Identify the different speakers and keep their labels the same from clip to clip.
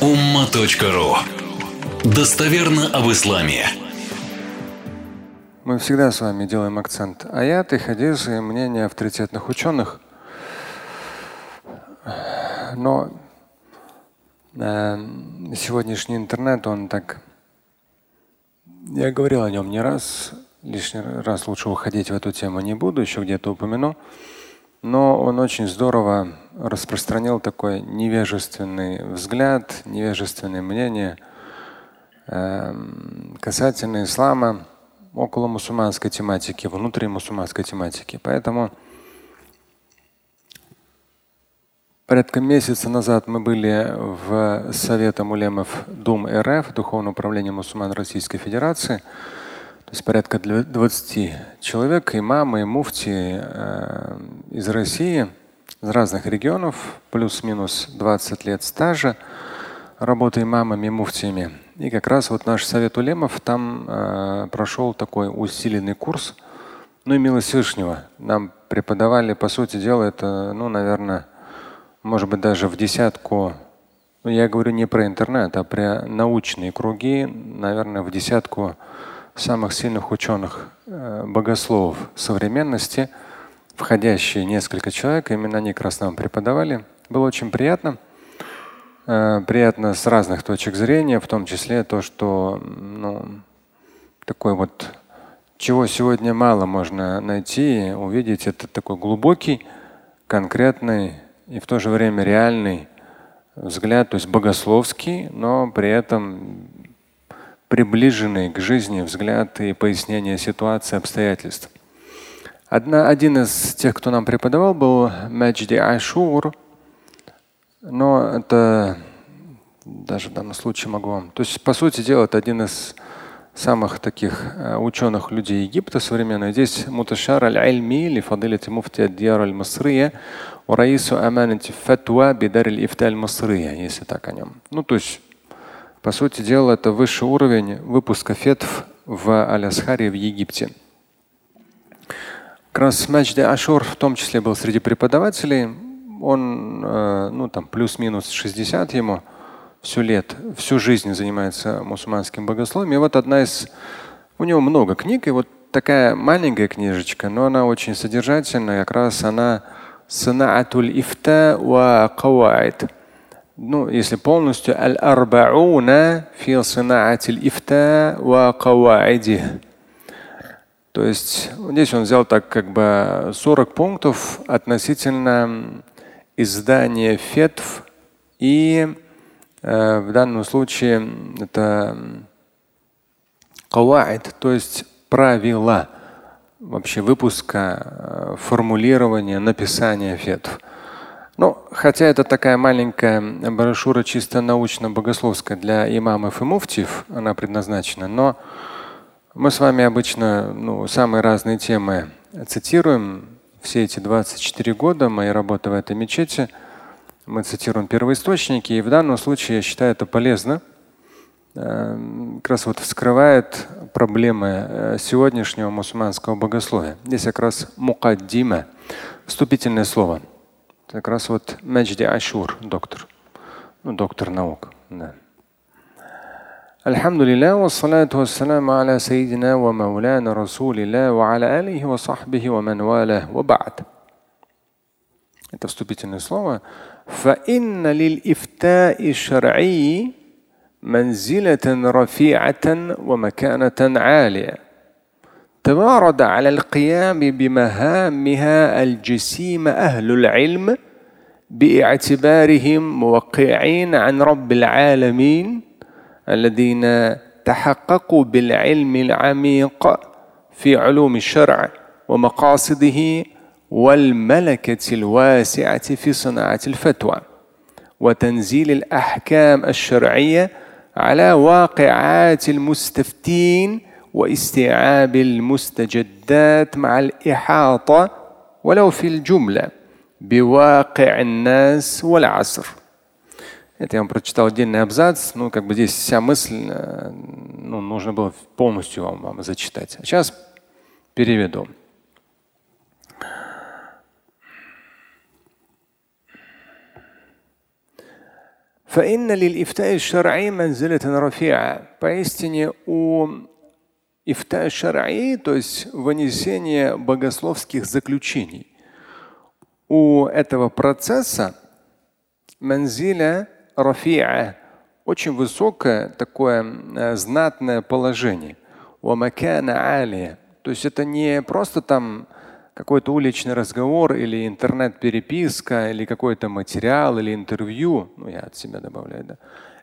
Speaker 1: umma.ru Достоверно об исламе.
Speaker 2: Мы всегда с вами делаем акцент аяты, хадисы, мнения авторитетных ученых. Но э, сегодняшний интернет, он так… Я говорил о нем не раз, лишний раз лучше уходить в эту тему не буду, еще где-то упомяну. Но он очень здорово распространил такой невежественный взгляд, невежественное мнение э, касательно ислама около мусульманской тематики, внутри мусульманской тематики. Поэтому порядка месяца назад мы были в Совете Мулемов Дум РФ, Духовное управление мусульман Российской Федерации. То есть порядка 20 человек, имамы муфти э, из России, из разных регионов, плюс-минус 20 лет стажа работы имамами муфтиями. И как раз вот наш совет улемов там э, прошел такой усиленный курс, ну и милость Всевышнего. Нам преподавали, по сути дела, это, ну, наверное, может быть, даже в десятку, ну, я говорю не про интернет, а про научные круги, наверное, в десятку самых сильных ученых, э, богословов современности, входящие несколько человек, именно они как преподавали. Было очень приятно. Э, приятно с разных точек зрения, в том числе то, что ну, такой вот, чего сегодня мало можно найти, увидеть, это такой глубокий, конкретный и в то же время реальный взгляд, то есть богословский, но при этом приближенный к жизни взгляд и пояснение ситуации, обстоятельств. Одна, один из тех, кто нам преподавал, был Маджди Ашур, но это даже в данном случае могу вам. То есть, по сути дела, это один из самых таких э, ученых людей Египта современных. Здесь Муташар аль-Альми ли фадилати муфти ад-Дияр аль-Масрия Раису аманати фатва бидар аль-Ифта аль-Масрия, если так о нем. Ну, то есть по сути дела, это высший уровень выпуска фетв в Алясхаре в Египте. Как раз Маджди Ашур в том числе был среди преподавателей. Он, э, ну там плюс-минус 60 ему, всю лет, всю жизнь занимается мусульманским богословием. И вот одна из, у него много книг, и вот такая маленькая книжечка, но она очень содержательная, как раз она Санаатуль ифта ва каваид ну, если полностью, аль-арбауна фи санаатиль ифта ва каваиди. То есть здесь он взял так как бы 40 пунктов относительно издания фетв и э, в данном случае это каваид, то есть правила вообще выпуска, э, формулирования, написания фетв. Ну, хотя это такая маленькая брошюра чисто научно-богословская для имамов и муфтиев, она предназначена, но мы с вами обычно ну, самые разные темы цитируем. Все эти 24 года моей работы в этой мечети мы цитируем первоисточники, и в данном случае я считаю это полезно. Э, как раз вот вскрывает проблемы э, сегодняшнего мусульманского богословия. Здесь как раз мукаддима, вступительное слово – как раз вот Маджди Ашур, доктор. Ну, доктор наук. Да. الحمد لله والصلاة والسلام على سيدنا ومولانا رسول الله وعلى آله وصحبه ومن والاه وبعد. Это вступительное слово. فإن للإفتاء الشرعي منزلة رفيعة ومكانة عالية. توارد على القيام بمهامها الجسيمة أهل العلم باعتبارهم موقعين عن رب العالمين الذين تحققوا بالعلم العميق في علوم الشرع ومقاصده والملكة الواسعة في صناعة الفتوى وتنزيل الأحكام الشرعية على واقعات المستفتين واستيعاب المستجدات مع الإحاطة ولو في الجملة بواقع الناس والعصر. Это я вам прочитал отдельный абзац. Ну, как бы здесь вся мысль, ну, нужно было полностью вам, вам зачитать. А сейчас переведу. Поистине у ифта шараи, то есть вынесение богословских заключений, у этого процесса манзиля рафи'a очень высокое такое э, знатное положение. То есть это не просто там какой-то уличный разговор или интернет-переписка, или какой-то материал, или интервью, ну я от себя добавляю, да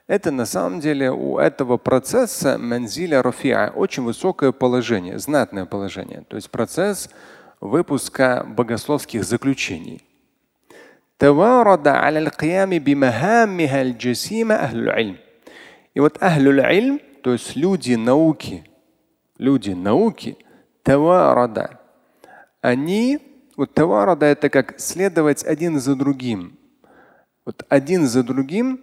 Speaker 2: это на самом деле у этого процесса манзиля рафиа очень высокое положение, знатное положение. То есть процесс выпуска богословских заключений. И вот ахлюль то есть люди науки, люди науки, таварада, они, вот таварада это как следовать один за другим. Вот один за другим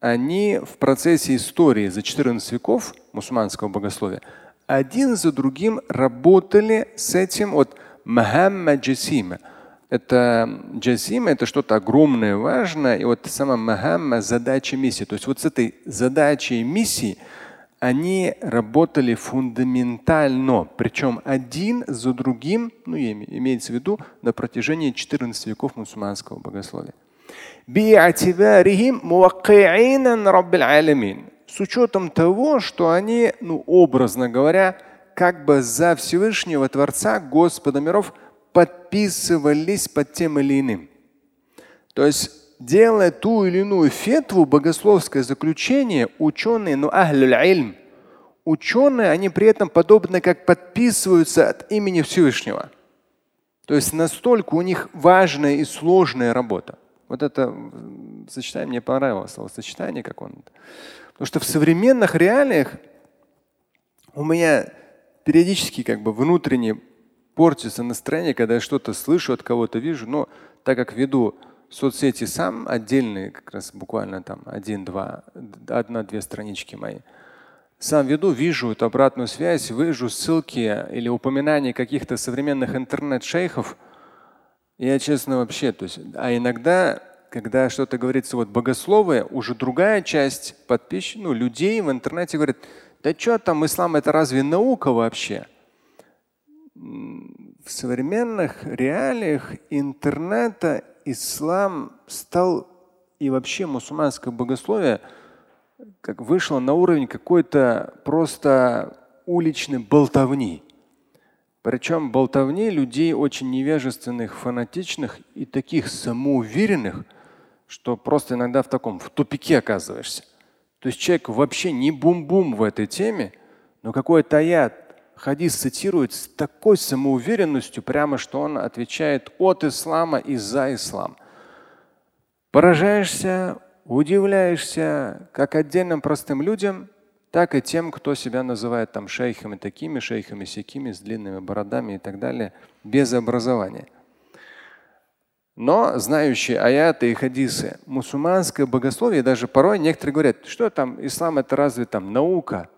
Speaker 2: они в процессе истории за 14 веков мусульманского богословия один за другим работали с этим вот Махамма Джасима. Это джасима, это что-то огромное, важное. И вот сама Махамма – задача миссии. То есть вот с этой задачей миссии они работали фундаментально, причем один за другим, ну, имеется в виду на протяжении 14 веков мусульманского богословия. С учетом того, что они, ну, образно говоря, как бы за Всевышнего Творца, Господа миров, подписывались под тем или иным. То есть делая ту или иную фетву, богословское заключение, ученые, ну ахлюль ильм, ученые, они при этом подобно как подписываются от имени Всевышнего. То есть настолько у них важная и сложная работа. Вот это сочетание мне понравилось, словосочетание, как он. Потому что в современных реалиях у меня периодически как бы внутренне портится настроение, когда я что-то слышу от кого-то, вижу, но так как веду соцсети сам отдельные, как раз буквально там один-два, одна-две странички мои. Сам веду, вижу эту обратную связь, вижу ссылки или упоминания каких-то современных интернет-шейхов. Я честно вообще, то есть, а иногда, когда что-то говорится вот богословие, уже другая часть подписчиков, ну, людей в интернете говорит, да что там, ислам это разве наука вообще? В современных реалиях интернета ислам стал и вообще мусульманское богословие как вышло на уровень какой-то просто уличной болтовни. Причем болтовни людей очень невежественных, фанатичных и таких самоуверенных, что просто иногда в таком в тупике оказываешься. То есть человек вообще не бум-бум в этой теме, но какой-то аят, хадис цитирует с такой самоуверенностью, прямо что он отвечает от ислама и за ислам. Поражаешься, удивляешься как отдельным простым людям, так и тем, кто себя называет там шейхами такими, шейхами сякими, с длинными бородами и так далее, без образования. Но знающие аяты и хадисы, мусульманское богословие, даже порой некоторые говорят, что там ислам это разве там наука?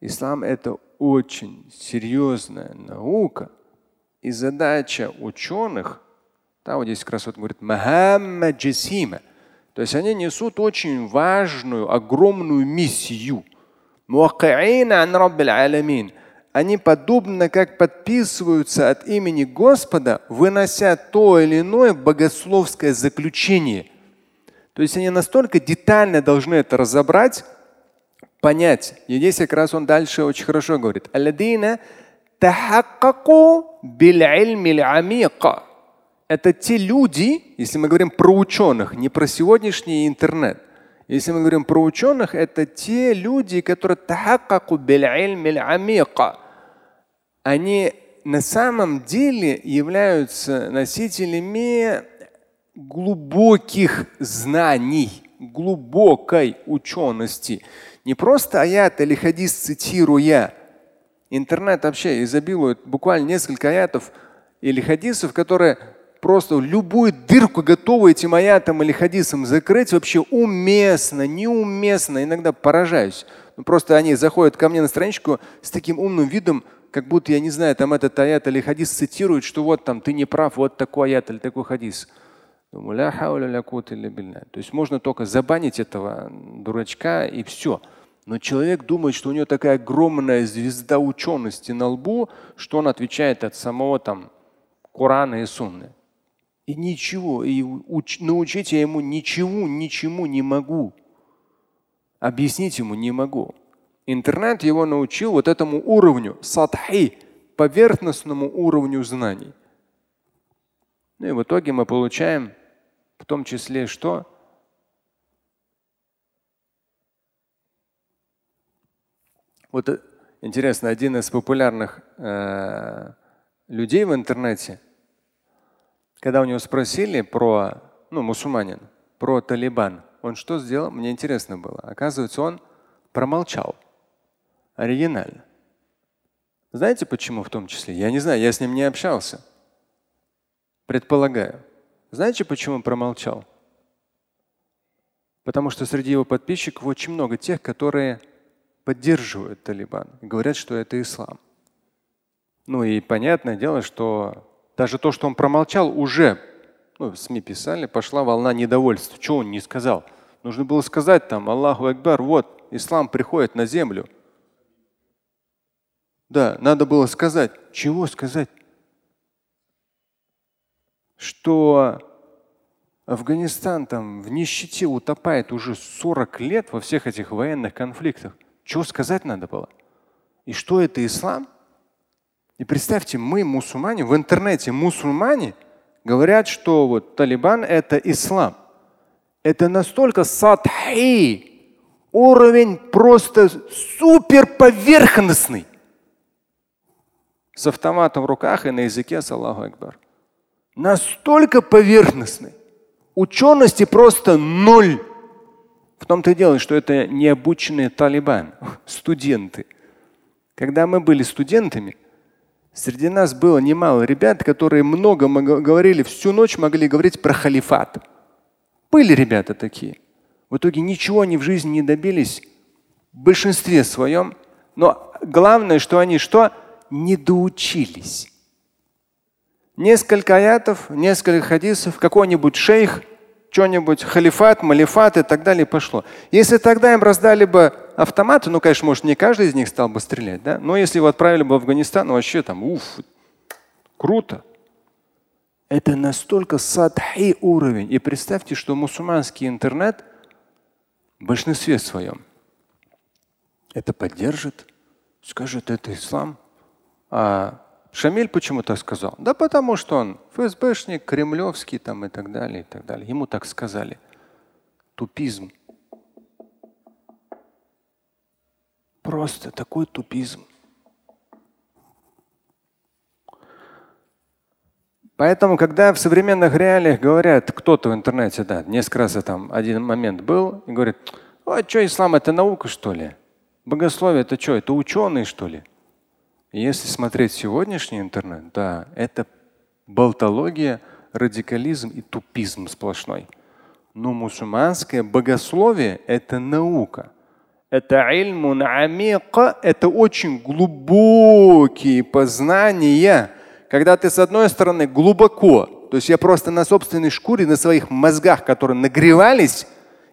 Speaker 2: Ислам это очень серьезная наука. И задача ученых, там вот здесь как говорит, Махаммад Джасима. То есть они несут очень важную, огромную миссию. Они подобно как подписываются от имени Господа, вынося то или иное богословское заключение. То есть они настолько детально должны это разобрать, понять. И здесь как раз он дальше очень хорошо говорит. Это те люди, если мы говорим про ученых, не про сегодняшний интернет. Если мы говорим про ученых, это те люди, которые они на самом деле являются носителями глубоких знаний, глубокой учености. Не просто аят или хадис цитируя. Интернет вообще изобилует буквально несколько аятов или хадисов, которые просто любую дырку готовы этим аятом или хадисом закрыть вообще уместно, неуместно. Иногда поражаюсь. Ну, просто они заходят ко мне на страничку с таким умным видом, как будто, я не знаю, там этот аят или хадис цитируют, что вот там ты не прав, вот такой аят или такой хадис. То есть можно только забанить этого дурачка и все. Но человек думает, что у него такая огромная звезда учености на лбу, что он отвечает от самого там Корана и Сунны. И ничего, и уч, научить я ему ничего, ничему не могу. Объяснить ему не могу. Интернет его научил вот этому уровню, садхи, поверхностному уровню знаний. Ну и в итоге мы получаем в том числе что? Вот э, интересно, один из популярных э, людей в интернете, когда у него спросили про, ну, мусульманин, про Талибан, он что сделал? Мне интересно было. Оказывается, он промолчал. Оригинально. Знаете почему в том числе? Я не знаю, я с ним не общался. Предполагаю. Знаете, почему промолчал? Потому что среди его подписчиков очень много тех, которые поддерживают Талибан говорят, что это ислам. Ну и понятное дело, что даже то, что он промолчал, уже ну, СМИ писали, пошла волна недовольства. Чего он не сказал? Нужно было сказать там Аллаху Акбар, вот, ислам приходит на землю. Да, надо было сказать. Чего сказать? Что Афганистан там в нищете утопает уже 40 лет во всех этих военных конфликтах. Чего сказать надо было? И что это ислам? И представьте, мы, мусульмане, в интернете мусульмане говорят, что вот Талибан это ислам. Это настолько садхи, уровень просто супер поверхностный. С автоматом в руках и на языке Саллаху Акбар. Настолько поверхностный. Учености просто ноль. В том-то и дело, что это необученные талибан, студенты. Когда мы были студентами, среди нас было немало ребят, которые много говорили, всю ночь могли говорить про халифат. Были ребята такие. В итоге ничего они в жизни не добились в большинстве своем. Но главное, что они что? Не доучились. Несколько аятов, несколько хадисов, какой-нибудь шейх, что-нибудь, халифат, малифат и так далее пошло. Если тогда им раздали бы автоматы, ну, конечно, может, не каждый из них стал бы стрелять, да? но если его отправили бы в Афганистан, ну, вообще там, уф, круто. Это настолько садхи уровень. И представьте, что мусульманский интернет в большинстве своем это поддержит, скажет, это ислам. А Шамиль почему так сказал? Да потому что он ФСБшник, кремлевский там и так далее, и так далее. Ему так сказали. Тупизм. Просто такой тупизм. Поэтому, когда в современных реалиях говорят, кто-то в интернете, да, несколько раз там один момент был, и говорит, а что ислам это наука, что ли? Богословие это что, это ученые, что ли? Если смотреть сегодняшний интернет, да, это болтология, радикализм и тупизм сплошной. Но мусульманское богословие – это наука. Это ильмун амика, это очень глубокие познания, когда ты с одной стороны глубоко, то есть я просто на собственной шкуре, на своих мозгах, которые нагревались,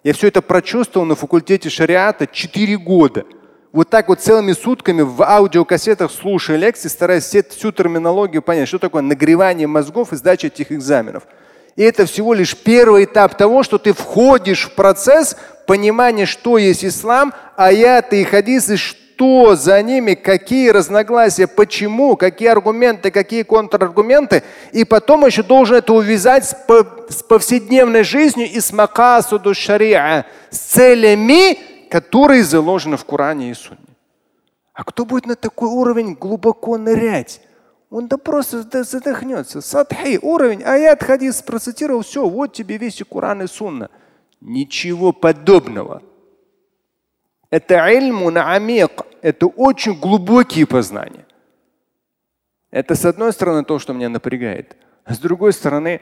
Speaker 2: я все это прочувствовал на факультете шариата 4 года – вот так вот целыми сутками в аудиокассетах слушая лекции, стараясь всю терминологию понять, что такое нагревание мозгов и сдача этих экзаменов. И это всего лишь первый этап того, что ты входишь в процесс понимания, что есть ислам, аяты и хадисы, что за ними, какие разногласия, почему, какие аргументы, какие контраргументы. И потом еще должен это увязать с, с повседневной жизнью и с макасуду шариа, с целями, которые заложены в Коране и Сунне. А кто будет на такой уровень глубоко нырять? Он да просто задохнется. Садхи, уровень, аят, хадис процитировал, все, вот тебе весь и Коран и Сунна. Ничего подобного. Это ильмун амик, это очень глубокие познания. Это с одной стороны то, что меня напрягает. С другой стороны,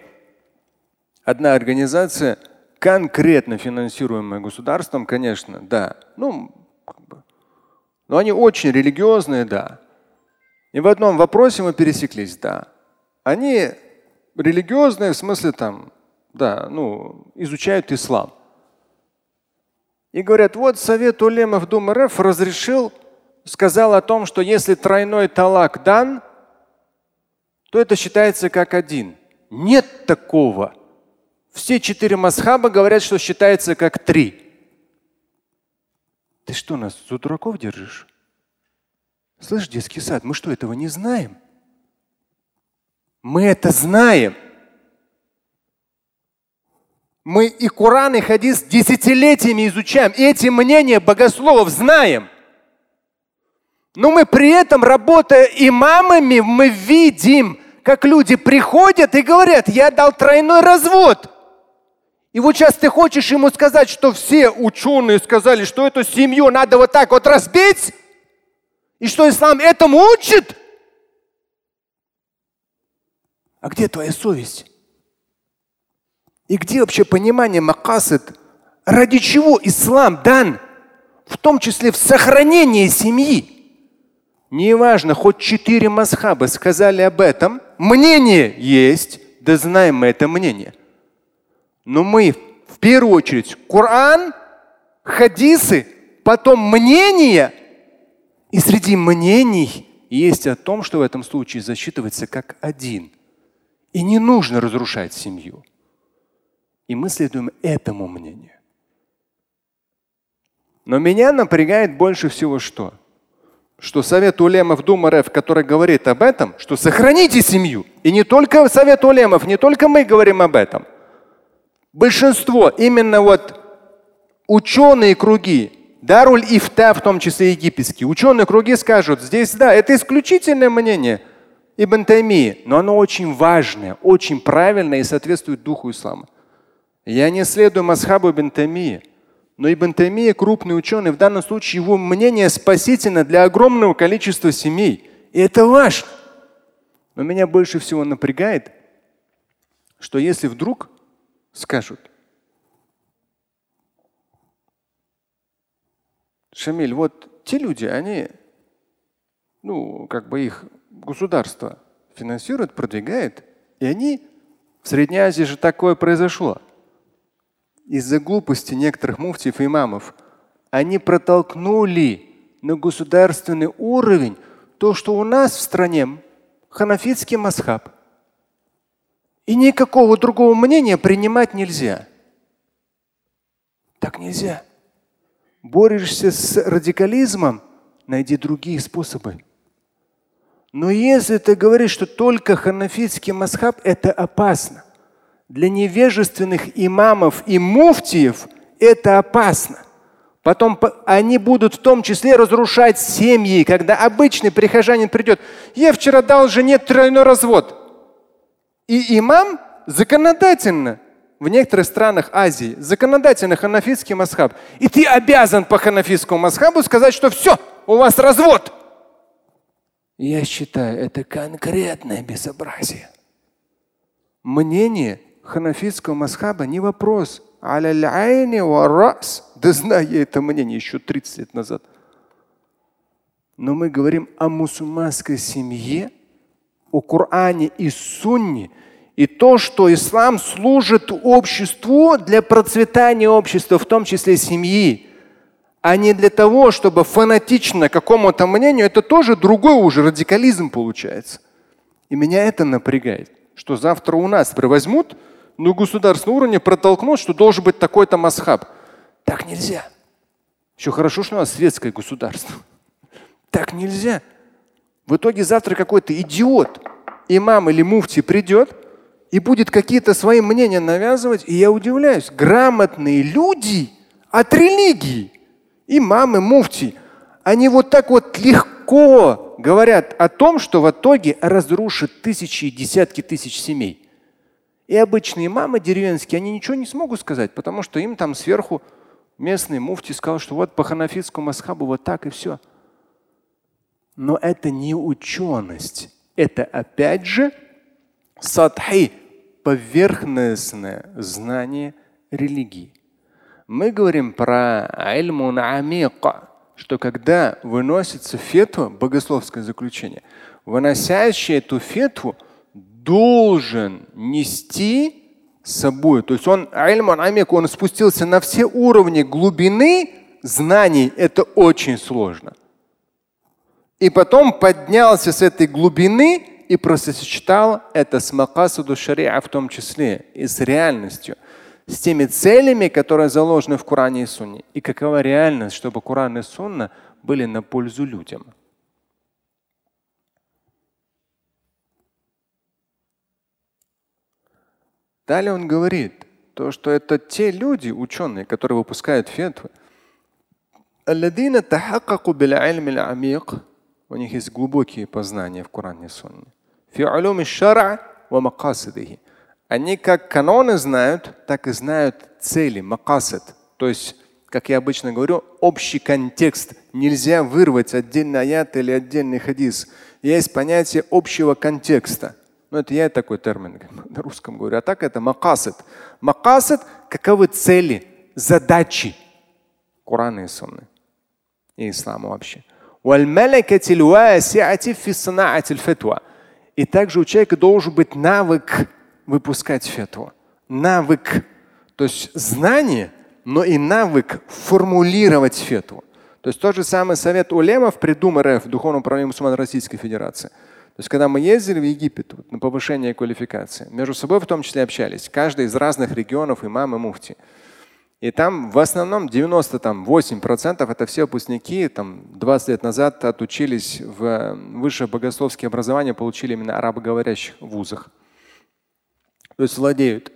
Speaker 2: одна организация – конкретно финансируемые государством, конечно, да. Ну, как бы. Но они очень религиозные, да. И в одном вопросе мы пересеклись, да. Они религиозные в смысле там да, ну, изучают ислам. И говорят, вот Совет Улемов Дум РФ разрешил, сказал о том, что если тройной талак дан, то это считается как один. Нет такого. Все четыре масхаба говорят, что считается как три. Ты что, нас за дураков держишь? Слышь, детский сад, мы что, этого не знаем? Мы это знаем. Мы и Коран, и хадис десятилетиями изучаем, и эти мнения богословов знаем. Но мы при этом, работая имамами, мы видим, как люди приходят и говорят, я дал тройной развод. И вот сейчас ты хочешь ему сказать, что все ученые сказали, что эту семью надо вот так вот разбить, и что ислам этому учит. А где твоя совесть? И где вообще понимание макасид? Ради чего ислам дан? В том числе в сохранении семьи. Неважно, хоть четыре масхаба сказали об этом, мнение есть, да знаем мы это мнение. Но мы в первую очередь Коран, хадисы, потом мнения. И среди мнений есть о том, что в этом случае засчитывается как один. И не нужно разрушать семью. И мы следуем этому мнению. Но меня напрягает больше всего что? Что Совет Улемов Дума РФ, который говорит об этом, что сохраните семью. И не только Совет Улемов, не только мы говорим об этом. Большинство, именно вот ученые круги, Даруль Ифта, в том числе египетские, ученые круги скажут, здесь да, это исключительное мнение Ибн Таймии, но оно очень важное, очень правильное и соответствует духу ислама. Я не следую Масхабу Ибн Тамии. Но Ибн Тамия крупный ученый, в данном случае его мнение спасительно для огромного количества семей. И это важно. Но меня больше всего напрягает, что если вдруг скажут, Шамиль, вот те люди, они, ну, как бы их государство финансирует, продвигает, и они в Средней Азии же такое произошло из-за глупости некоторых муфтиев и имамов, они протолкнули на государственный уровень то, что у нас в стране ханафитский масхаб. И никакого другого мнения принимать нельзя. Так нельзя. Борешься с радикализмом, найди другие способы. Но если ты говоришь, что только ханафитский масхаб, это опасно для невежественных имамов и муфтиев это опасно. Потом они будут в том числе разрушать семьи, когда обычный прихожанин придет. Я вчера дал жене тройной развод. И имам законодательно в некоторых странах Азии законодательно ханафитский масхаб. И ты обязан по ханафитскому масхабу сказать, что все, у вас развод. Я считаю, это конкретное безобразие. Мнение ханафитского масхаба не вопрос. Да знаю я это мнение еще 30 лет назад. Но мы говорим о мусульманской семье, о Коране и Сунне, и то, что ислам служит обществу для процветания общества, в том числе семьи, а не для того, чтобы фанатично какому-то мнению, это тоже другой уже радикализм получается. И меня это напрягает, что завтра у нас возьмут на государственном уровне протолкнуть, что должен быть такой-то масхаб. Так нельзя. Еще хорошо, что у нас светское государство. Так нельзя. В итоге завтра какой-то идиот, имам или муфти придет и будет какие-то свои мнения навязывать. И я удивляюсь, грамотные люди от религии, имамы, муфти, они вот так вот легко говорят о том, что в итоге разрушит тысячи и десятки тысяч семей. И обычные мамы деревенские, они ничего не смогут сказать, потому что им там сверху местный муфти сказал, что вот по ханафитскому масхабу вот так и все. Но это не ученость. Это опять же садхи, поверхностное знание религии. Мы говорим про альмун амиqa, что когда выносится фетва, богословское заключение, выносящий эту фетву – должен нести собой. То есть он, он спустился на все уровни глубины знаний. Это очень сложно. И потом поднялся с этой глубины и просто сочетал это с макасаду шариа в том числе и с реальностью, с теми целями, которые заложены в Коране и Сунне. И какова реальность, чтобы Коран и Сунна были на пользу людям. Далее он говорит, то, что это те люди, ученые, которые выпускают фетвы, у них есть глубокие познания в Коране и Сунне. Они как каноны знают, так и знают цели, макасид. То есть, как я обычно говорю, общий контекст. Нельзя вырвать отдельный аят или отдельный хадис. Есть понятие общего контекста. Ну, это я такой термин на русском говорю. А так это макасид. Макасид – каковы цели, задачи Корана и Сунны и ислама вообще. И также у человека должен быть навык выпускать фетву. Навык, то есть знание, но и навык формулировать фетву. То есть тот же самый совет улемов при Дум РФ, Духовном управлении мусульман Российской Федерации. То есть когда мы ездили в Египет вот, на повышение квалификации, между собой в том числе общались, каждый из разных регионов, имам и муфти. И там в основном 98% это все выпускники, там 20 лет назад отучились в высшее богословское образование, получили именно арабоговорящих вузах. То есть владеют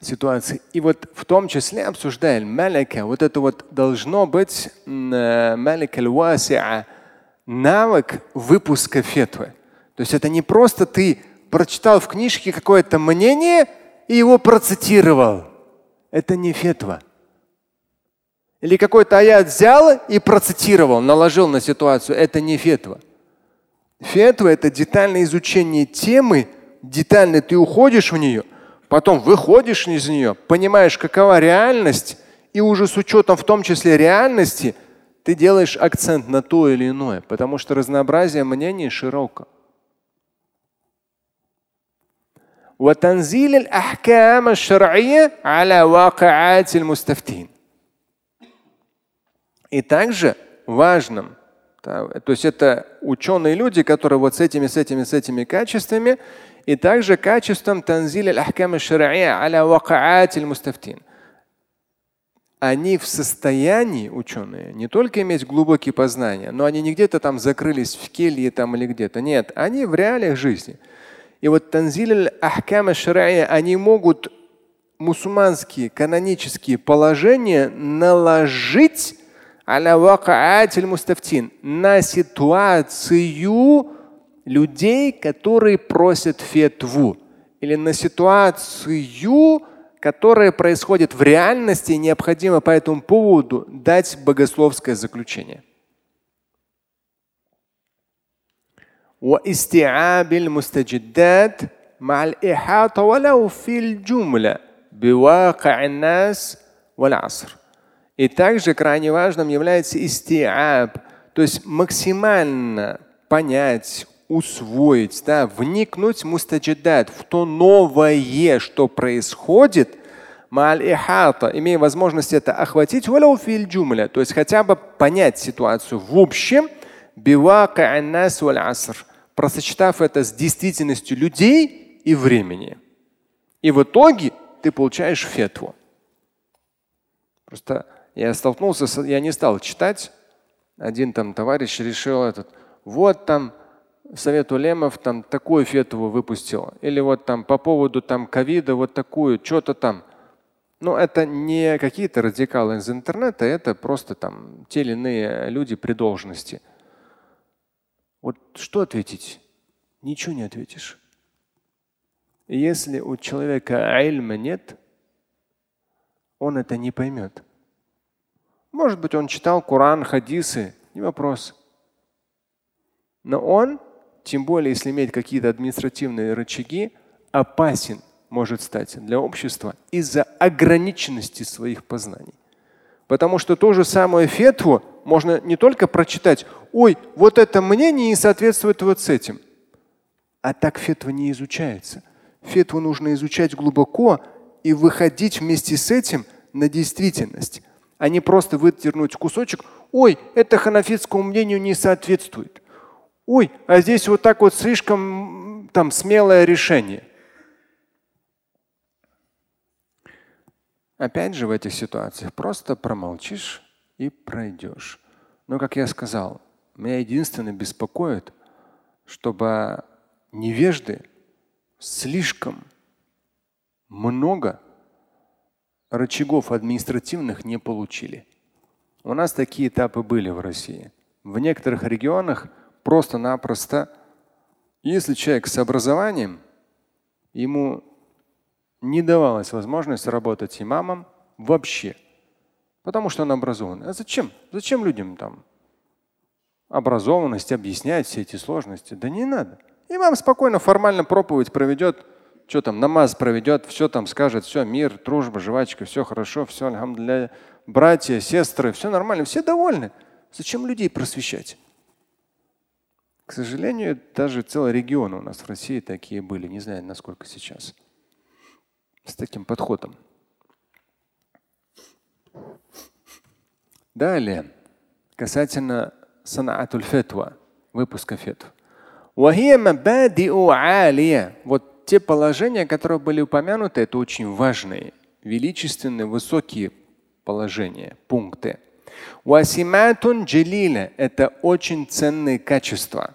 Speaker 2: ситуацией. И вот в том числе обсуждаем малика, вот это вот должно быть малика навык выпуска фетвы. То есть это не просто ты прочитал в книжке какое-то мнение и его процитировал это не фетва. Или какой-то аят взял и процитировал, наложил на ситуацию. Это не фетва. Фетва – это детальное изучение темы, детально ты уходишь в нее, потом выходишь из нее, понимаешь, какова реальность, и уже с учетом в том числе реальности ты делаешь акцент на то или иное, потому что разнообразие мнений широко. وتنزيل الأحكام الشرعية على واقعات المستفتين. И также важным, то есть это ученые люди, которые вот с этими, с этими, с этими качествами, и также качеством танзиль аль-ахкам аль-шар'ия аля вакаат аль-мустафтин. Они в состоянии, ученые, не только иметь глубокие познания, но они не где-то там закрылись в келье там или где-то. Нет, они в реалиях жизни. И вот танзиль ахкам шария, они могут мусульманские канонические положения наложить на ситуацию людей, которые просят фетву, или на ситуацию, которая происходит в реальности, необходимо по этому поводу дать богословское заключение. واستيعاب المستجدات مع الإحاطة ولو في الجملة بواقع الناس والعصر. И также крайне важным является истиаб, то есть максимально понять, усвоить, да, вникнуть мустаджидат в то новое, что происходит, имея возможность это охватить, то есть хотя бы понять ситуацию в общем, просочетав это с действительностью людей и времени. И в итоге ты получаешь фетву. Просто я столкнулся, с, я не стал читать. Один там товарищ решил этот, вот там Совет Улемов там такую фетву выпустил. Или вот там по поводу там ковида вот такую, что-то там. Но это не какие-то радикалы из интернета, это просто там те или иные люди при должности. Вот что ответить? Ничего не ответишь. Если у человека альма нет, он это не поймет. Может быть, он читал Коран, хадисы, не вопрос. Но он, тем более, если имеет какие-то административные рычаги, опасен может стать для общества из-за ограниченности своих познаний. Потому что ту же самую фетву можно не только прочитать, ой, вот это мнение не соответствует вот с этим. А так фетва не изучается. Фетву нужно изучать глубоко и выходить вместе с этим на действительность, а не просто вытернуть кусочек. Ой, это ханафитскому мнению не соответствует. Ой, а здесь вот так вот слишком там смелое решение. Опять же в этих ситуациях просто промолчишь и пройдешь. Но, как я сказал, меня единственное беспокоит, чтобы невежды слишком много рычагов административных не получили. У нас такие этапы были в России. В некоторых регионах просто-напросто, если человек с образованием, ему не давалась возможность работать имамом вообще, потому что он образован. А зачем? Зачем людям там образованность объяснять все эти сложности? Да не надо. Имам спокойно формально проповедь проведет, что там, намаз проведет, все там скажет, все, мир, дружба, жвачка, все хорошо, все, для братья, сестры, все нормально, все довольны. Зачем людей просвещать? К сожалению, даже целый регион у нас в России такие были, не знаю, насколько сейчас. С таким подходом. Далее, касательно санаатуль фетва, выпуска фетв. Вот те положения, которые были упомянуты, это очень важные, величественные, высокие положения, пункты. Васиматун джелиля – это очень ценные качества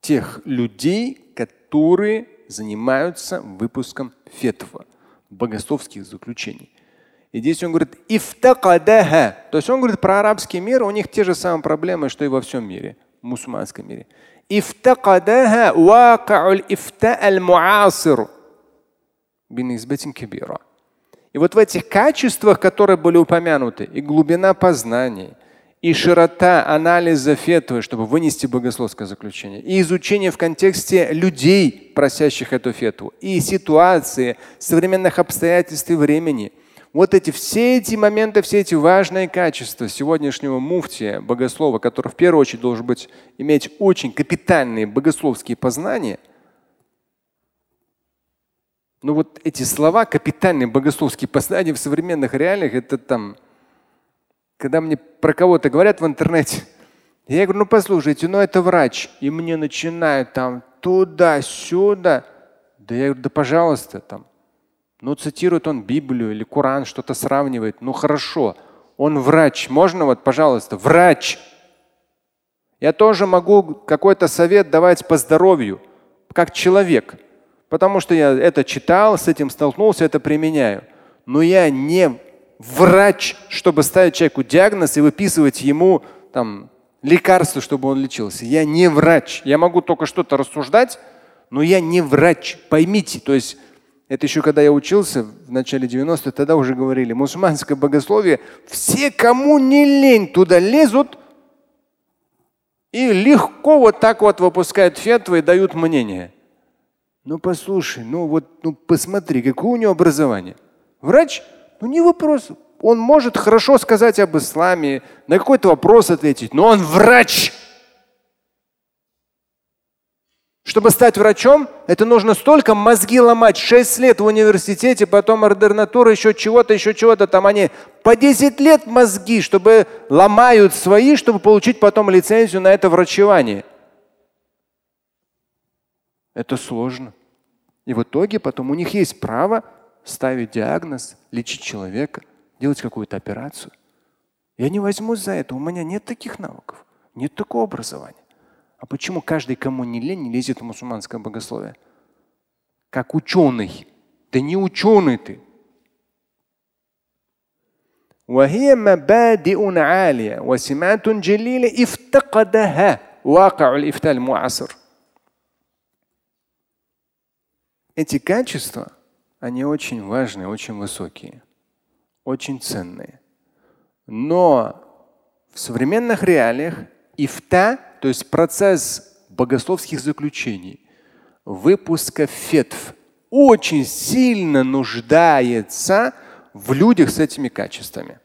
Speaker 2: тех людей, которые занимаются выпуском фетва, богословских заключений. И здесь он говорит, ифтакадаха. То есть он говорит про арабский мир, у них те же самые проблемы, что и во всем мире, в мусульманском мире. Ифтакадаха вакауль ифта аль муасир. кибира. И вот в этих качествах, которые были упомянуты, и глубина познаний, и широта анализа фетвы, чтобы вынести богословское заключение, и изучение в контексте людей, просящих эту фетву, и ситуации, современных обстоятельств и времени – вот эти все эти моменты, все эти важные качества сегодняшнего муфтия, богослова, который в первую очередь должен быть, иметь очень капитальные богословские познания, ну вот эти слова, капитальные богословские познания в современных реалиях, это там, когда мне про кого-то говорят в интернете, я говорю, ну послушайте, ну это врач, и мне начинают там туда-сюда. Да я говорю, да пожалуйста, там, ну, цитирует он Библию или Коран, что-то сравнивает. Ну хорошо, он врач. Можно вот, пожалуйста, врач. Я тоже могу какой-то совет давать по здоровью, как человек. Потому что я это читал, с этим столкнулся, это применяю. Но я не врач, чтобы ставить человеку диагноз и выписывать ему там, лекарство, чтобы он лечился. Я не врач. Я могу только что-то рассуждать, но я не врач. Поймите, то есть это еще когда я учился в начале 90-х, тогда уже говорили, мусульманское богословие, все, кому не лень, туда лезут и легко вот так вот выпускают фетвы и дают мнение. Ну послушай, ну вот ну посмотри, какое у него образование. Врач? Ну не вопрос. Он может хорошо сказать об исламе, на какой-то вопрос ответить, но он врач. Чтобы стать врачом, это нужно столько мозги ломать. Шесть лет в университете, потом ординатура, еще чего-то, еще чего-то. Там они по 10 лет мозги, чтобы ломают свои, чтобы получить потом лицензию на это врачевание. Это сложно. И в итоге потом у них есть право ставить диагноз, лечить человека, делать какую-то операцию. Я не возьмусь за это. У меня нет таких навыков, нет такого образования. А почему каждый, кому не лень, не лезет в мусульманское богословие? Как ученый. Да не ученый ты. وهي مبادئ عالية وسمات جليلة افتقدها واقع الإفتاء المعاصر. Эти качества, они очень важные, очень высокие, очень ценные. Но в современных реалиях ифта то есть процесс богословских заключений, выпуска фетв очень сильно нуждается в людях с этими качествами.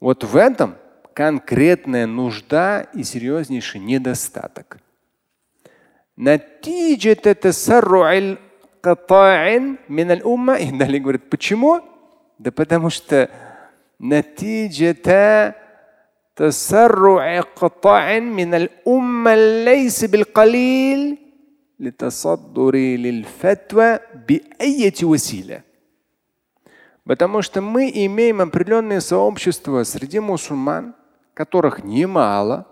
Speaker 2: Вот в этом конкретная нужда и серьезнейший недостаток. Далее говорит, почему? Да потому что натиджата تسرع قطاع من الأمة ليس بالقليل لتصدر للفتوى بأية وسيلة. Потому что мы имеем определенные сообщества среди мусульман, которых немало,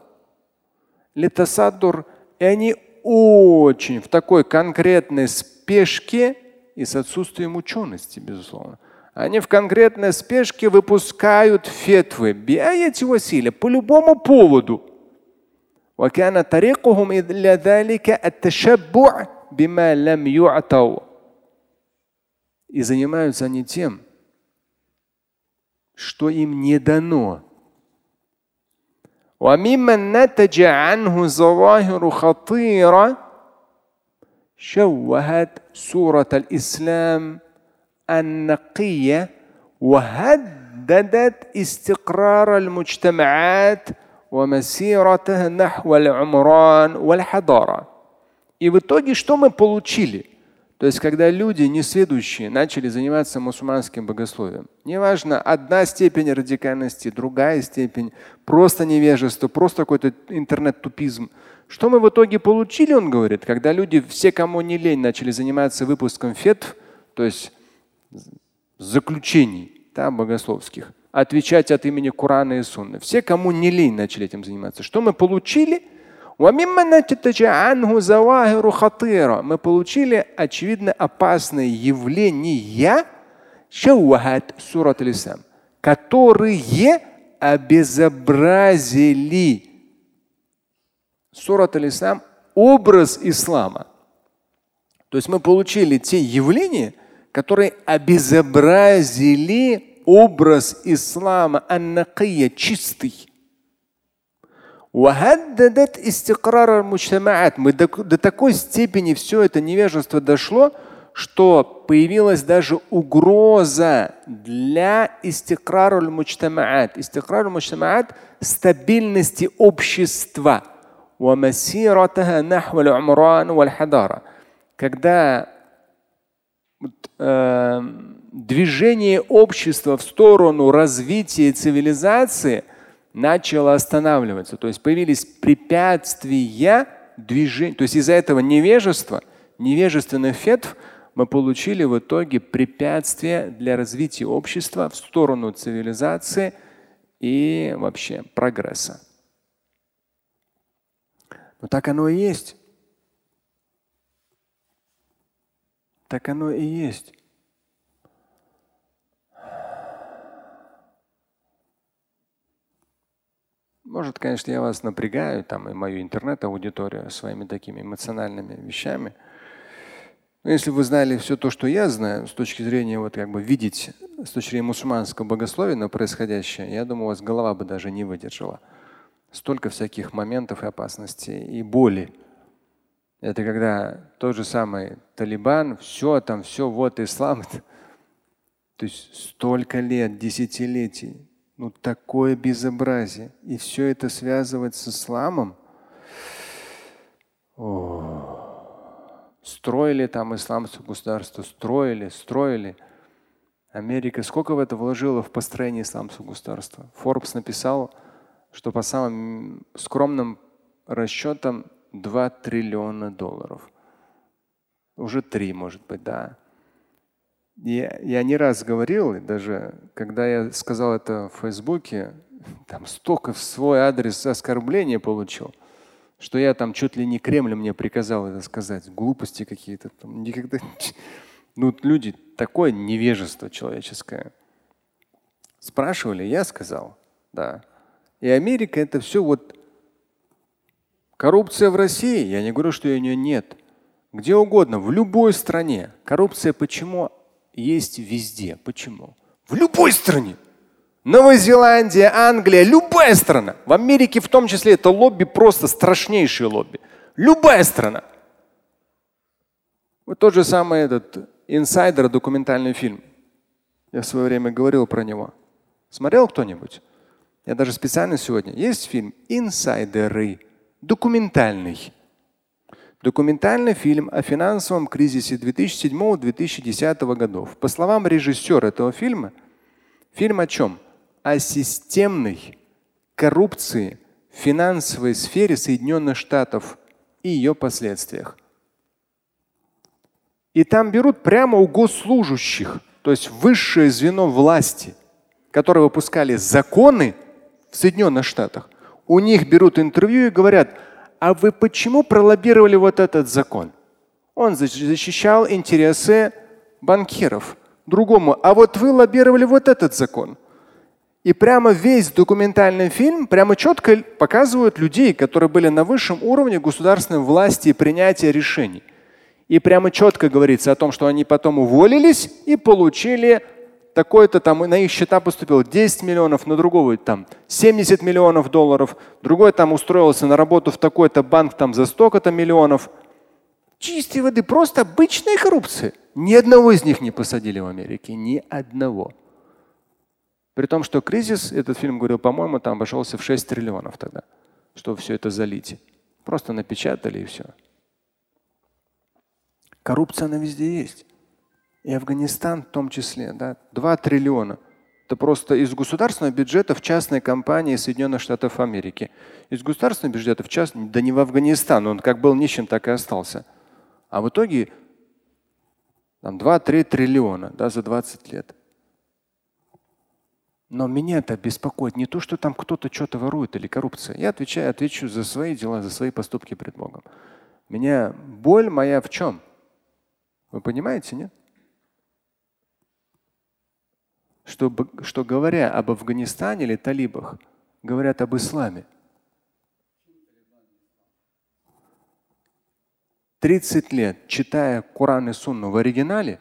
Speaker 2: литасадур, и они очень в такой конкретной спешке и с отсутствием учености, безусловно. Они в конкретной спешке выпускают фетвы, биаяти василя, по любому поводу. وكان طريقهم إلى ذلك التشبع بما لم يعطوا. И занимаются они тем, что им не дано. وممن نتج عنه ظواهر خطيرة شوهت صورة الإسلام النقية وهددت استقرار المجتمعات ومسيرته نحو العمران والحضارة. И в итоге что мы получили? То есть, когда люди, несведущие, начали заниматься мусульманским богословием, неважно, одна степень радикальности, другая степень, просто невежество, просто какой-то интернет-тупизм. Что мы в итоге получили, он говорит, когда люди, все, кому не лень, начали заниматься выпуском фетв, то есть заключений да, богословских, отвечать от имени Корана и Сунны. Все, кому не лень, начали этим заниматься. Что мы получили? Мы получили, очевидно, опасные явления, сурат которые обезобразили сурат аль образ ислама. То есть мы получили те явления, которые обезобразили образ ислама аннакия чистый. Мы до, до такой степени все это невежество дошло, что появилась даже угроза для истикраруль мучтамаат. Истикраруль мучтамаат – стабильности общества. Когда э, движение общества в сторону развития цивилизации – начало останавливаться. То есть появились препятствия движению. То есть из-за этого невежества, невежественных фетв мы получили в итоге препятствия для развития общества в сторону цивилизации и вообще прогресса. Но так оно и есть. Так оно и есть. Может, конечно, я вас напрягаю, там и мою интернет-аудиторию своими такими эмоциональными вещами. Но если вы знали все то, что я знаю, с точки зрения вот как бы видеть, с точки зрения мусульманского богословия на происходящее, я думаю, у вас голова бы даже не выдержала. Столько всяких моментов и опасностей и боли. Это когда тот же самый Талибан, все там, все, вот ислам. То есть столько лет, десятилетий ну такое безобразие. И все это связывать с исламом. О, строили там исламское государство, строили, строили. Америка сколько в это вложила в построение исламского государства? Forbes написал, что по самым скромным расчетам 2 триллиона долларов. Уже 3, может быть, да. Я, я не раз говорил, даже когда я сказал это в Фейсбуке, там столько в свой адрес оскорбления получил, что я там чуть ли не Кремль мне приказал это сказать. Глупости какие-то там никогда. Ну, люди, такое невежество человеческое. Спрашивали, я сказал, да. И Америка это все вот коррупция в России. Я не говорю, что ее нет. Где угодно, в любой стране. Коррупция почему есть везде. Почему? В любой стране. Новая Зеландия, Англия, любая страна. В Америке в том числе это лобби просто страшнейшее лобби. Любая страна. Вот тот же самый этот инсайдер, документальный фильм. Я в свое время говорил про него. Смотрел кто-нибудь? Я даже специально сегодня. Есть фильм «Инсайдеры», документальный. Документальный фильм о финансовом кризисе 2007-2010 годов. По словам режиссера этого фильма, фильм о чем? О системной коррупции в финансовой сфере Соединенных Штатов и ее последствиях. И там берут прямо у госслужащих, то есть высшее звено власти, которые выпускали законы в Соединенных Штатах. У них берут интервью и говорят, а вы почему пролоббировали вот этот закон? Он защищал интересы банкиров. Другому, а вот вы лоббировали вот этот закон. И прямо весь документальный фильм прямо четко показывают людей, которые были на высшем уровне государственной власти и принятия решений. И прямо четко говорится о том, что они потом уволились и получили такой-то там, на их счета поступило 10 миллионов, на другого там 70 миллионов долларов, другой там устроился на работу в такой-то банк там за столько-то миллионов. Чистой воды, просто обычная коррупция. Ни одного из них не посадили в Америке, ни одного. При том, что кризис, этот фильм говорил, по-моему, там обошелся в 6 триллионов тогда, чтобы все это залить. Просто напечатали и все. Коррупция, она везде есть. И Афганистан в том числе. Да, 2 триллиона. Это просто из государственного бюджета в частные компании Соединенных Штатов Америки. Из государственного бюджета в частный, да не в Афганистан, он как был нищим, так и остался. А в итоге там 2-3 триллиона да, за 20 лет. Но меня это беспокоит не то, что там кто-то что-то ворует или коррупция. Я отвечаю, отвечу за свои дела, за свои поступки пред Богом. Меня боль моя в чем? Вы понимаете, нет? Что, что говоря об Афганистане или талибах, говорят об исламе. 30 лет, читая Коран и Сунну в оригинале,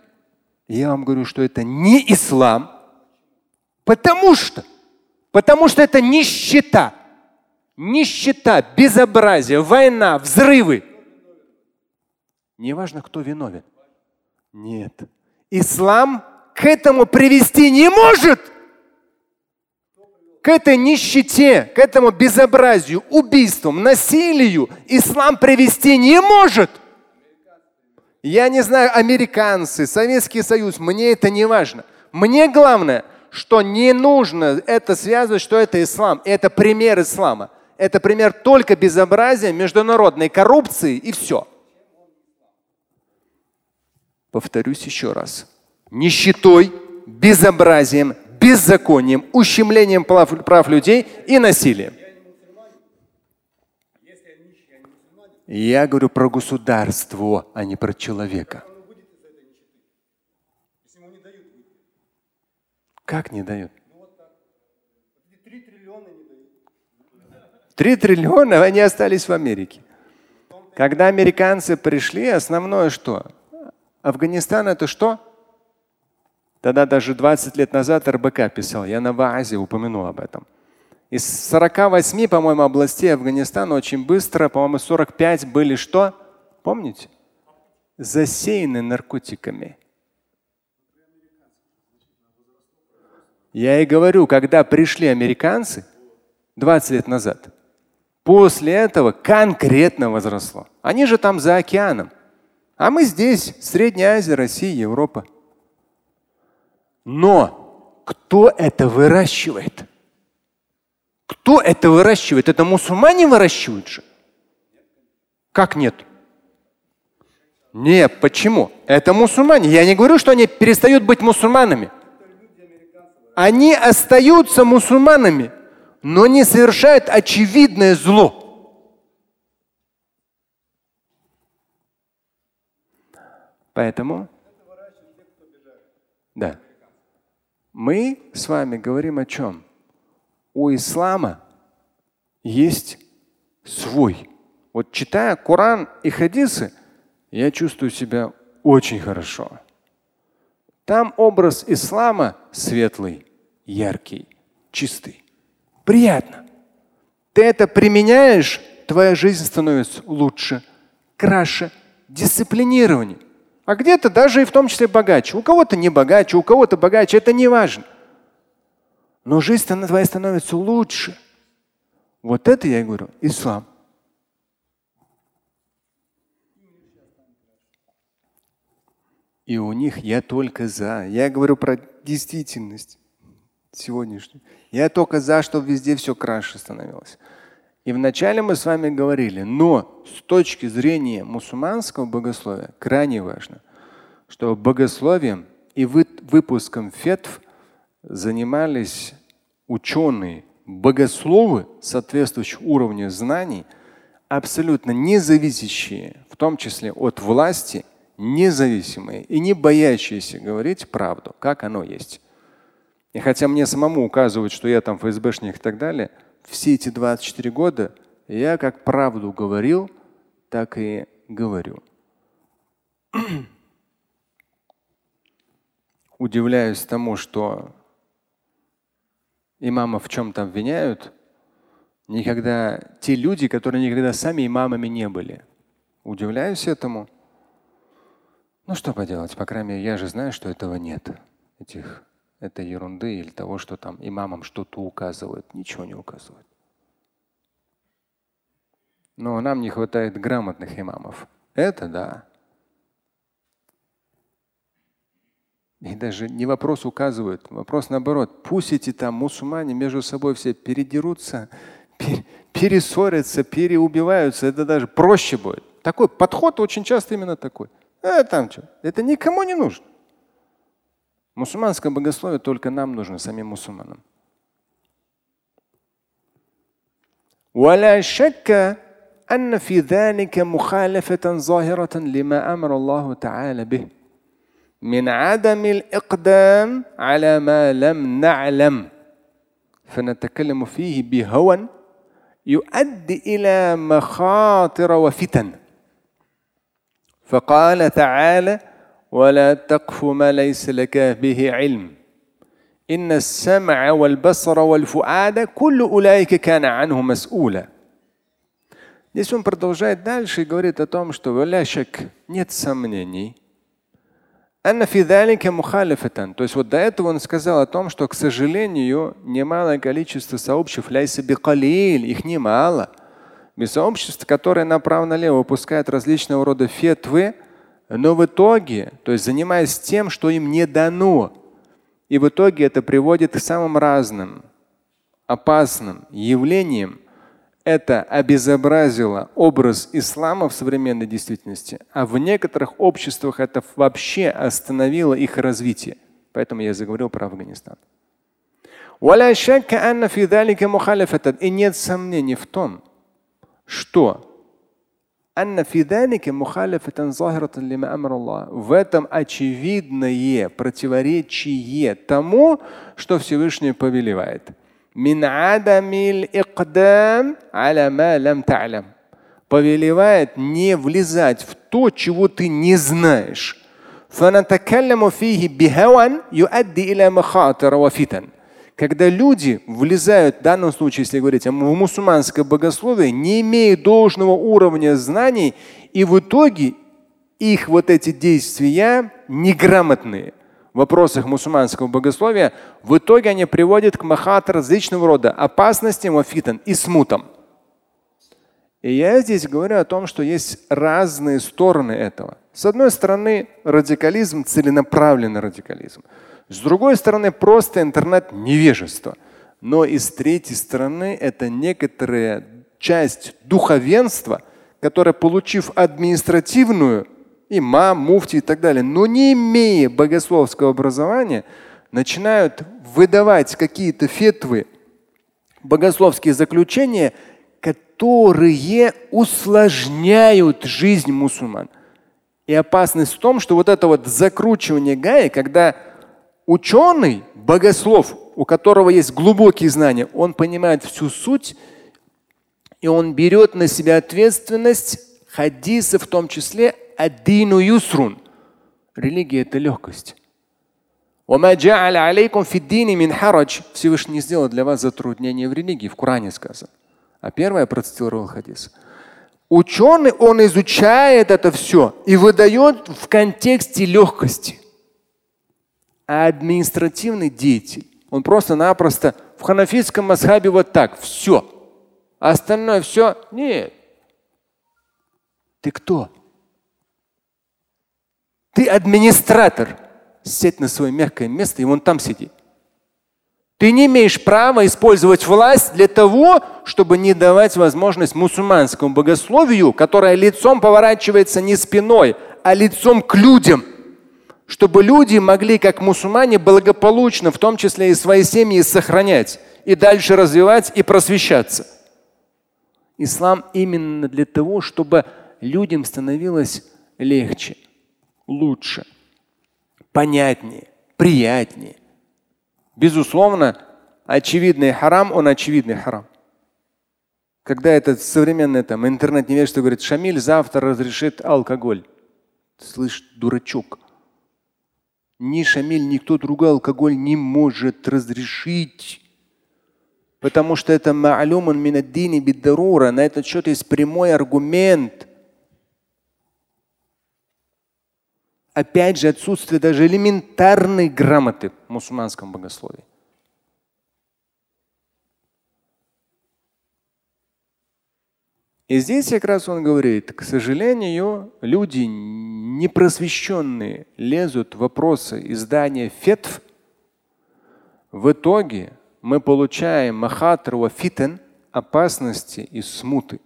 Speaker 2: я вам говорю, что это не ислам, потому что, потому что это нищета. Нищета, безобразие, война, взрывы. Неважно, кто виновен. Нет. Ислам к этому привести не может. К этой нищете, к этому безобразию, убийствам, насилию ислам привести не может. Я не знаю, американцы, Советский Союз, мне это не важно. Мне главное, что не нужно это связывать, что это ислам. Это пример ислама. Это пример только безобразия, международной коррупции и все. Повторюсь еще раз. Нищетой, безобразием, беззаконием, ущемлением прав, прав людей и насилием. Я говорю про государство, а не про человека. Как не дают? Три триллиона они остались в Америке. Когда американцы пришли, основное что? Афганистан это что? Тогда даже 20 лет назад РБК писал, я на Ваазе упомянул об этом. Из 48, по-моему, областей Афганистана очень быстро, по-моему, 45 были что? Помните? Засеяны наркотиками. Я и говорю, когда пришли американцы 20 лет назад, после этого конкретно возросло. Они же там за океаном. А мы здесь, Средняя Азия, Россия, Европа. Но кто это выращивает? Кто это выращивает? Это мусульмане выращивают же? Как нет? Нет, почему? Это мусульмане. Я не говорю, что они перестают быть мусульманами. Они остаются мусульманами, но не совершают очевидное зло. Поэтому, да, мы с вами говорим о чем? У ислама есть свой. Вот читая Коран и хадисы, я чувствую себя очень хорошо. Там образ ислама светлый, яркий, чистый. Приятно. Ты это применяешь, твоя жизнь становится лучше, краше, дисциплинированнее. А где-то даже и в том числе богаче. У кого-то не богаче, у кого-то богаче. Это не важно. Но жизнь твоя становится лучше. Вот это я и говорю, ислам. И у них я только за. Я говорю про действительность сегодняшнюю. Я только за, чтобы везде все краше становилось. И вначале мы с вами говорили, но с точки зрения мусульманского богословия крайне важно, что богословием и выпуском фетв занимались ученые, богословы соответствующих уровню знаний, абсолютно независящие, в том числе от власти, независимые и не боящиеся говорить правду, как оно есть. И хотя мне самому указывают, что я там ФСБшник и так далее, все эти 24 года я как правду говорил, так и говорю. Удивляюсь тому, что имамов в чем-то обвиняют, никогда те люди, которые никогда сами имамами не были. Удивляюсь этому. Ну что поделать, по крайней мере, я же знаю, что этого нет, этих этой ерунды или того, что там имамам что-то указывают. Ничего не указывают. Но нам не хватает грамотных имамов. Это да. И даже не вопрос указывают, вопрос наоборот. Пусть эти там мусульмане между собой все передерутся, перессорятся, переубиваются. Это даже проще будет. Такой подход очень часто именно такой. А там что? Это никому не нужно. Мусульманское богословие только нам нужно, самим мусульманам. ولا شك أن في ذلك مخالفة ظاهرة لما أمر الله تعالى به من عدم الإقدام على ما لم نعلم فنتكلم فيه بهوى يؤدي إلى مخاطر وفتن فقال تعالى ولا تقف ما ليس لك به علم إن السمع والبصر والفؤاد كل أولئك كان عنه مسؤولا Здесь он продолжает дальше и говорит о том, что нет сомнений. То есть вот до этого он сказал о том, что, к сожалению, немалое количество сообществ, их немало. Без сообществ, которые направо-налево выпускают различного рода фетвы, но в итоге, то есть занимаясь тем, что им не дано, и в итоге это приводит к самым разным опасным явлениям, это обезобразило образ ислама в современной действительности, а в некоторых обществах это вообще остановило их развитие. Поэтому я заговорил про Афганистан. И нет сомнений в том, что в этом очевидное противоречие тому, что Всевышний повелевает. Повелевает не влезать в то, чего ты не знаешь. Когда люди влезают, в данном случае, если говорить о мусульманское богословие, не имея должного уровня знаний, и в итоге их вот эти действия неграмотные в вопросах мусульманского богословия, в итоге они приводят к махат различного рода опасностям, фитан и смутам. И я здесь говорю о том, что есть разные стороны этого. С одной стороны, радикализм, целенаправленный радикализм. С другой стороны, просто интернет-невежество. Но и с третьей стороны, это некоторая часть духовенства, которая, получив административную, имам, муфти и так далее, но не имея богословского образования, начинают выдавать какие-то фетвы, богословские заключения, которые усложняют жизнь мусульман. И опасность в том, что вот это вот закручивание гаи, когда Ученый, богослов, у которого есть глубокие знания, он понимает всю суть, и он берет на себя ответственность хадиса, в том числе аддину юсрун. Религия – это легкость. Всевышний сделал для вас затруднения в религии, в Коране сказано. А первое процитировал хадис. Ученый, он изучает это все и выдает в контексте легкости административный деятель. Он просто-напросто в ханафитском масхабе вот так, все. А остальное все нет. Ты кто? Ты администратор. Сядь на свое мягкое место и вон там сиди. Ты не имеешь права использовать власть для того, чтобы не давать возможность мусульманскому богословию, которое лицом поворачивается не спиной, а лицом к людям, чтобы люди могли, как мусульмане, благополучно, в том числе и свои семьи, сохранять и дальше развивать и просвещаться. Ислам именно для того, чтобы людям становилось легче, лучше, понятнее, приятнее. Безусловно, очевидный харам, он очевидный харам. Когда этот современный там, интернет невежество говорит, Шамиль завтра разрешит алкоголь. Слышь, дурачок. Ни Шамиль, никто другой алкоголь не может разрешить. Потому что это ма'люмун минаддини биддарура. На этот счет есть прямой аргумент. Опять же, отсутствие даже элементарной грамоты в мусульманском богословии. И здесь как раз он говорит, к сожалению, люди непросвещенные лезут в вопросы издания фетв. В итоге мы получаем махатрова фитен опасности и смуты.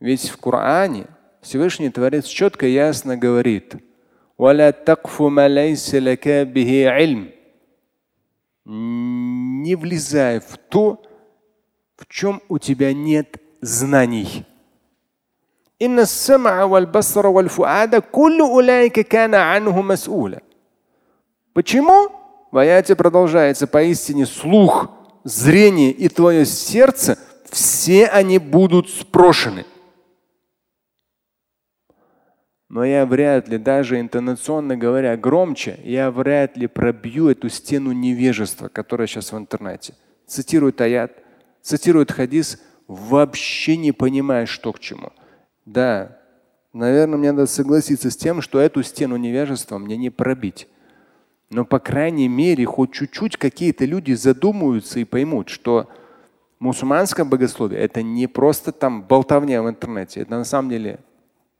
Speaker 2: Ведь в Коране Всевышний Творец четко и ясно говорит, не влезай в то, в чем у тебя нет знаний. إن السمع والبصر والفؤاد كل أولئك كان عنه مسؤولا. Почему? В аяте продолжается поистине слух, зрение и твое сердце, все они будут спрошены. Но я вряд ли, даже интонационно говоря громче, я вряд ли пробью эту стену невежества, которая сейчас в интернете. Цитирует аят, цитирует хадис, вообще не понимая, что к чему. Да, наверное, мне надо согласиться с тем, что эту стену невежества мне не пробить. Но, по крайней мере, хоть чуть-чуть какие-то люди задумаются и поймут, что мусульманское богословие – это не просто там болтовня в интернете. Это на самом деле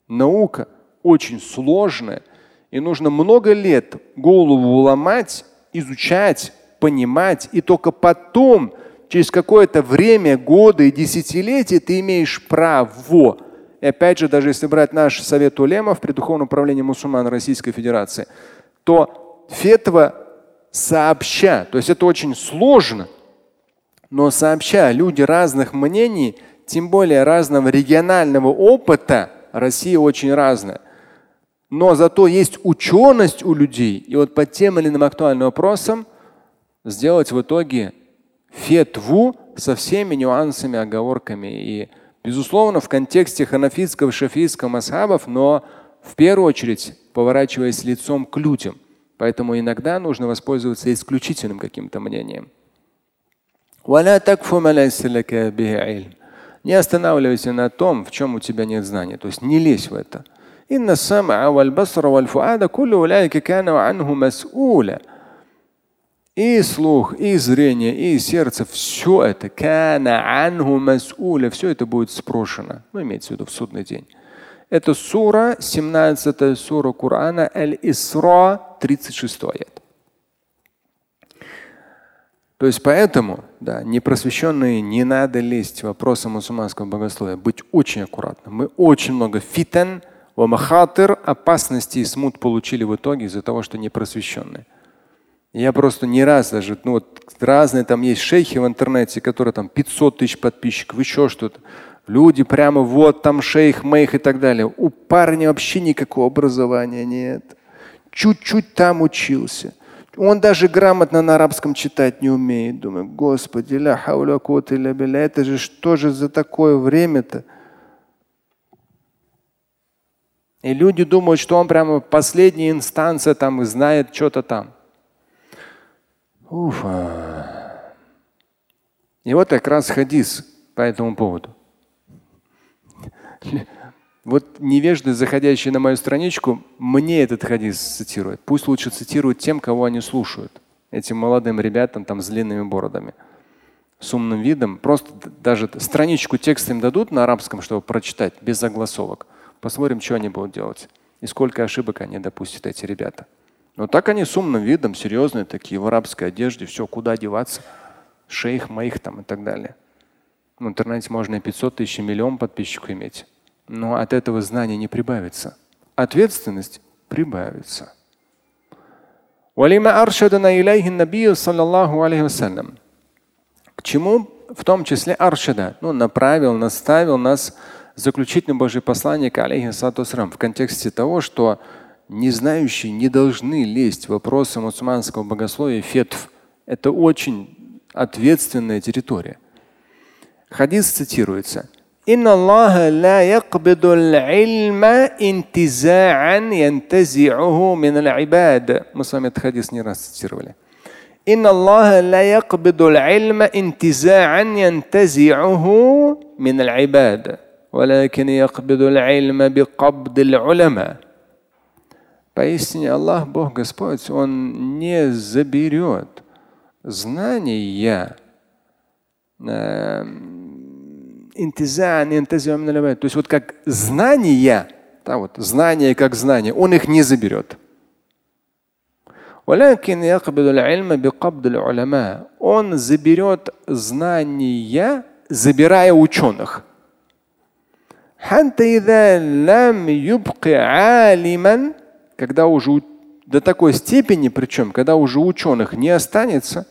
Speaker 2: наука очень сложная. И нужно много лет голову ломать, изучать, понимать. И только потом – через какое-то время, годы и десятилетия ты имеешь право. И опять же, даже если брать наш совет улемов при духовном управлении мусульман Российской Федерации, то фетва сообща, то есть это очень сложно, но сообща люди разных мнений, тем более разного регионального опыта, Россия очень разная. Но зато есть ученость у людей. И вот по тем или иным актуальным вопросам сделать в итоге фетву со всеми нюансами, оговорками. И, безусловно, в контексте ханафитского, шафийского масхабов, но в первую очередь поворачиваясь лицом к людям. Поэтому иногда нужно воспользоваться исключительным каким-то мнением. Не останавливайся на том, в чем у тебя нет знания. То есть не лезь в это. И слух, и зрение, и сердце, все это, все это будет спрошено. Ну, имеется в виду в судный день. Это сура, 17 сура Корана, Аль-Исра, 36 аят. То есть поэтому, да, непросвещенные не надо лезть в вопросы мусульманского богословия, быть очень аккуратным. Мы очень много фитан, вамахатыр, опасностей и смут получили в итоге из-за того, что непросвещенные. Я просто не раз даже, ну вот разные там есть шейхи в интернете, которые там 500 тысяч подписчиков, еще что-то. Люди прямо вот там шейх, мейх и так далее. У парня вообще никакого образования нет. Чуть-чуть там учился. Он даже грамотно на арабском читать не умеет. Думаю, господи, ля хауля ля это же что же за такое время-то? И люди думают, что он прямо последняя инстанция там и знает что-то там. Уфа. И вот как раз хадис по этому поводу. Вот невежды, заходящие на мою страничку, мне этот хадис цитируют. Пусть лучше цитируют тем, кого они слушают. Этим молодым ребятам там с длинными бородами. С умным видом. Просто даже страничку текста им дадут на арабском, чтобы прочитать, без загласовок. Посмотрим, что они будут делать. И сколько ошибок они допустят, эти ребята. Но так они с умным видом, серьезные такие, в арабской одежде, все, куда деваться, шейх моих там и так далее. В интернете можно и 500 тысяч, и миллион подписчиков иметь. Но от этого знания не прибавится. Ответственность прибавится. К чему в том числе аршада, ну, направил, наставил нас заключительный Божий посланник, алейхиссату в контексте того, что незнающие не должны лезть в вопросы мусульманского богословия фетв. Это очень ответственная территория. Хадис цитируется. إن الله لا يقبض العلم انتزاعا ينتزعه من العباد. Мы с вами этот хадис не раз цитировали. إن الله لا يقبض العلم انتزاعا ينتزعه من العباد ولكن يقبض العلم بقبض العلماء. Поистине Аллах, Бог Господь, Он не заберет знания то есть вот как знания, да, вот знание как знание, он их не заберет. Он заберет знания, забирая ученых когда уже до такой степени, причем, когда уже ученых не останется,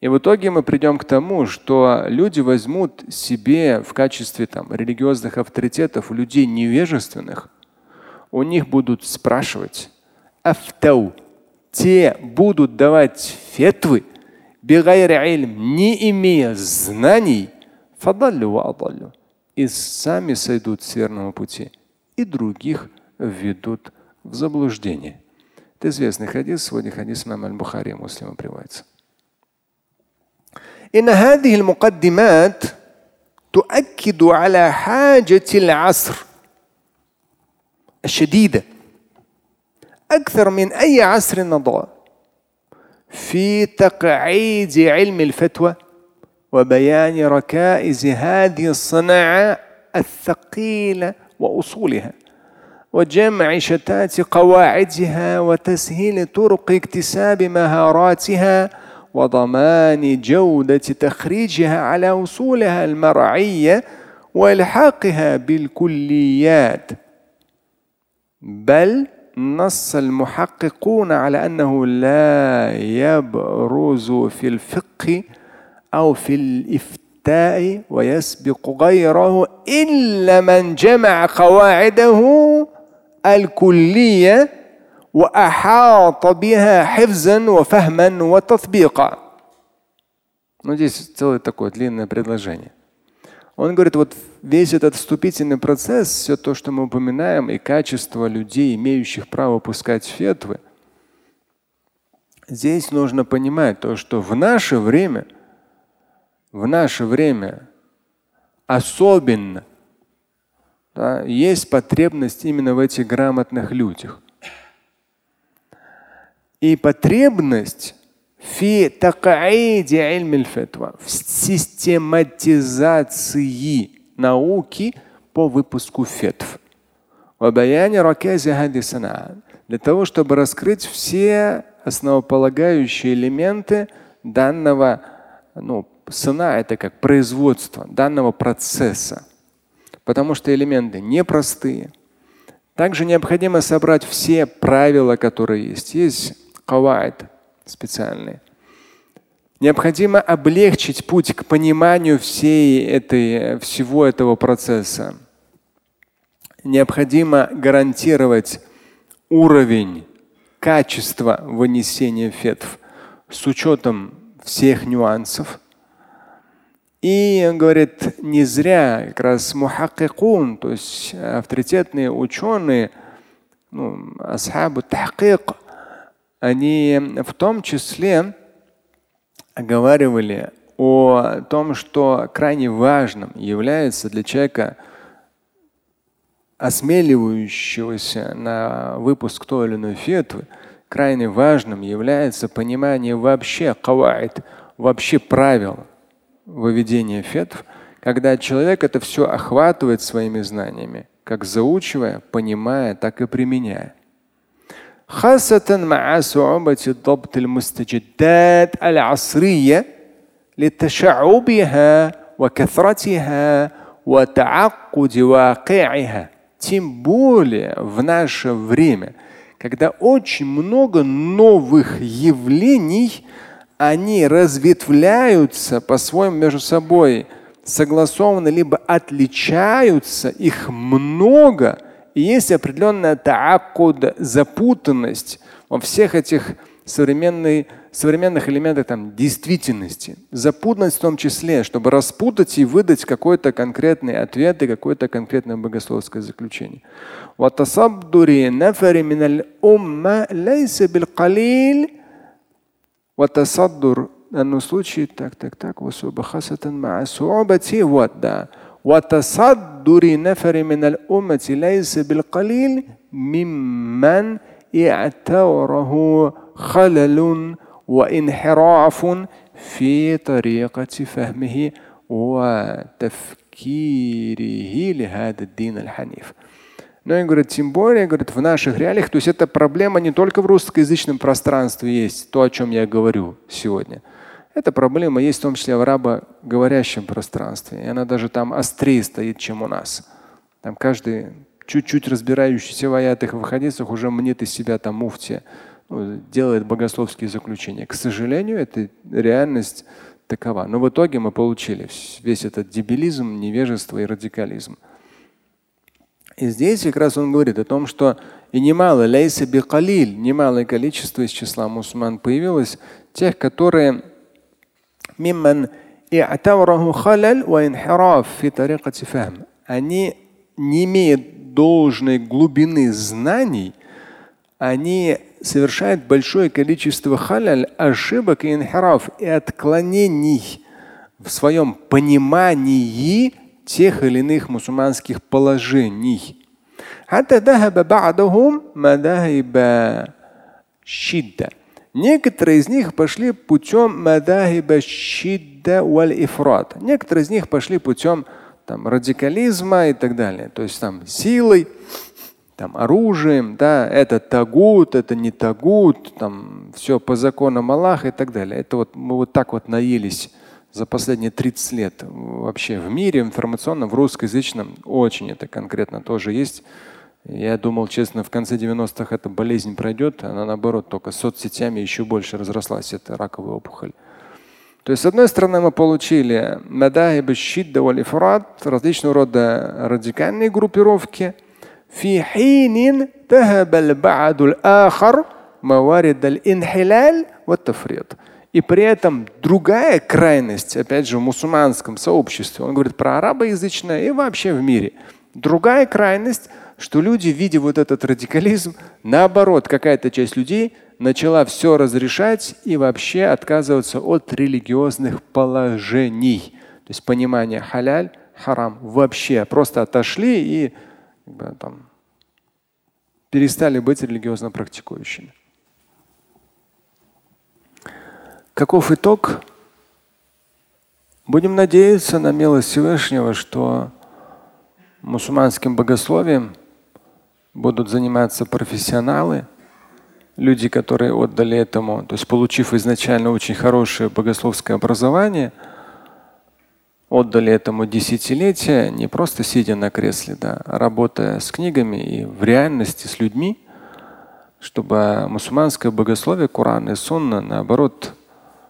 Speaker 2: и в итоге мы придем к тому, что люди возьмут себе в качестве там, религиозных авторитетов людей невежественных, у них будут спрашивать, афтау, те будут давать фетвы, не имея знаний, и сами сойдут с верного пути, и других введут в заблуждение. Это известный хадис, сегодня хадис имам аль-Бухари муслима приводится. إن هذه المقدمات تؤكد على حاجة العصر الشديدة أكثر من أي عصر مضى في تقعيد علم الفتوى وبيان ركائز هذه الصناعة الثقيلة وأصولها وجمع شتات قواعدها وتسهيل طرق اكتساب مهاراتها وضمان جودة تخريجها على وصولها المرعية وإلحاقها بالكليات. بل نص المحققون على انه لا يبرز في الفقه او في الافتاء ويسبق غيره الا من جمع قواعده الكلية وأحاط بها حفظا وفهما وتطبيقا. Ну, здесь целое такое длинное предложение. Он говорит, вот весь этот вступительный процесс, все то, что мы упоминаем, и качество людей, имеющих право пускать фетвы, здесь нужно понимать то, что в наше время, в наше время особенно да, есть потребность именно в этих грамотных людях. И потребность в систематизации науки по выпуску фетв. Для того, чтобы раскрыть все основополагающие элементы данного ну, сына, это как производство данного процесса потому что элементы непростые. Также необходимо собрать все правила, которые есть. Есть кавайд специальные. Необходимо облегчить путь к пониманию всей этой, всего этого процесса. Необходимо гарантировать уровень качества вынесения фетв с учетом всех нюансов. И он говорит, не зря как раз мухаккикун, то есть авторитетные ученые, ну, асхабу тахкик, они в том числе оговаривали о том, что крайне важным является для человека, осмеливающегося на выпуск той или иной фетвы, крайне важным является понимание вообще кавайд, вообще правил выведения фетв, когда человек это все охватывает своими знаниями, как заучивая, понимая, так и применяя. خاصة مع صعوبة ضبط المستجدات العصرية لتشعبها وكثرتها وتعقد واقعها. Тем более в наше время, когда очень много новых явлений, они разветвляются по-своему между собой, согласованы, либо отличаются, их много, и есть определенная тааккуд, запутанность во всех этих современных, современных элементах там, действительности. Запутанность в том числе, чтобы распутать и выдать какой-то конкретный ответ и какое-то конкретное богословское заключение. وتصدر данном случае так, так, так, خاصة مع صعوبة вот, да. وتصدر نفر من الأمة ليس بالقليل ممن اعتبره خلل وانحراف في طريقة فهمه وتفكيره لهذا الدين الحنيف. Но я говорю, тем более, говорит, в наших реалиях, то есть эта проблема не только в русскоязычном пространстве есть, то, о чем я говорю сегодня. Эта проблема есть в том числе в арабоговорящем пространстве. И она даже там острее стоит, чем у нас. Там каждый чуть-чуть разбирающийся в аятах и в уже мнит из себя там муфтия, ну, делает богословские заключения. К сожалению, это реальность такова. Но в итоге мы получили весь этот дебилизм, невежество и радикализм. И здесь как раз он говорит о том, что и немало, лейса бикалиль, немалое количество из числа мусульман появилось, тех, которые мимман они не имеют должной глубины знаний, они совершают большое количество халяль, ошибок и инхираф и отклонений в своем понимании тех или иных мусульманских положений. Некоторые из них пошли путем мадахиба щидда валь ифрат. Некоторые из них пошли путем там, радикализма и так далее. То есть там силой, там, оружием, да, это тагут, это не тагут, там все по законам Аллаха и так далее. Это вот мы вот так вот наелись за последние 30 лет вообще в мире информационно, в русскоязычном очень это конкретно тоже есть. Я думал, честно, в конце 90-х эта болезнь пройдет, она наоборот только соцсетями еще больше разрослась, это раковая опухоль. То есть, с одной стороны, мы получили мадахиб щидда валь различного рода радикальные группировки. في حين ذهب البعض الآخر موارد الانحلال والتفريط. И при этом другая крайность, опять же, в мусульманском сообществе, он говорит про арабоязычное и вообще в мире. Другая крайность, что люди, видя вот этот радикализм, наоборот, какая-то часть людей начала все разрешать и вообще отказываться от религиозных положений. То есть понимание халяль, харам вообще просто отошли и там, перестали быть религиозно практикующими. Каков итог? Будем надеяться на милость Всевышнего, что мусульманским богословием будут заниматься профессионалы, люди, которые отдали этому, то есть получив изначально очень хорошее богословское образование, отдали этому десятилетия, не просто сидя на кресле, да, а работая с книгами и в реальности с людьми, чтобы мусульманское богословие, Коран и Сунна, наоборот,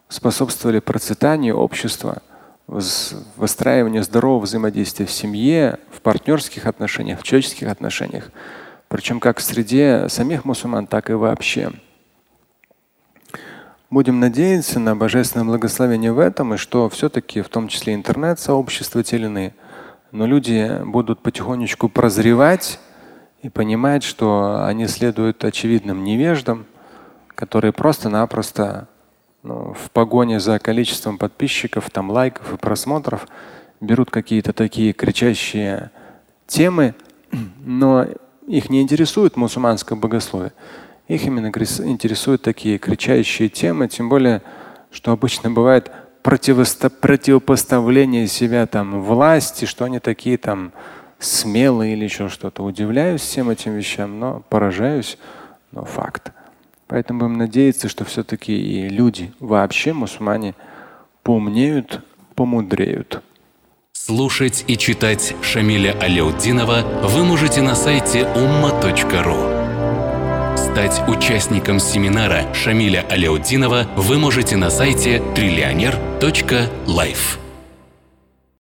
Speaker 2: способствовали процветанию общества, выстраиванию здорового взаимодействия в семье, в партнерских отношениях, в человеческих отношениях. Причем как в среде самих мусульман, так и вообще. Будем надеяться на божественное благословение в этом, и что все-таки в том числе интернет-сообщества те но люди будут потихонечку прозревать и понимать, что они следуют очевидным невеждам, которые просто-напросто в погоне за количеством подписчиков, там лайков и просмотров берут какие-то такие кричащие темы, но их не интересует мусульманское богословие. Их именно интересуют такие кричащие темы, тем более, что обычно бывает противопоставление себя там власти, что они такие там смелые или еще что-то. Удивляюсь всем этим вещам, но поражаюсь, но факт. Поэтому будем надеяться, что все-таки и люди вообще, мусульмане, поумнеют, помудреют.
Speaker 1: Слушать и читать Шамиля Аляутдинова вы можете на сайте umma.ru. Стать участником семинара Шамиля Аляутдинова вы можете на сайте триллионер.life.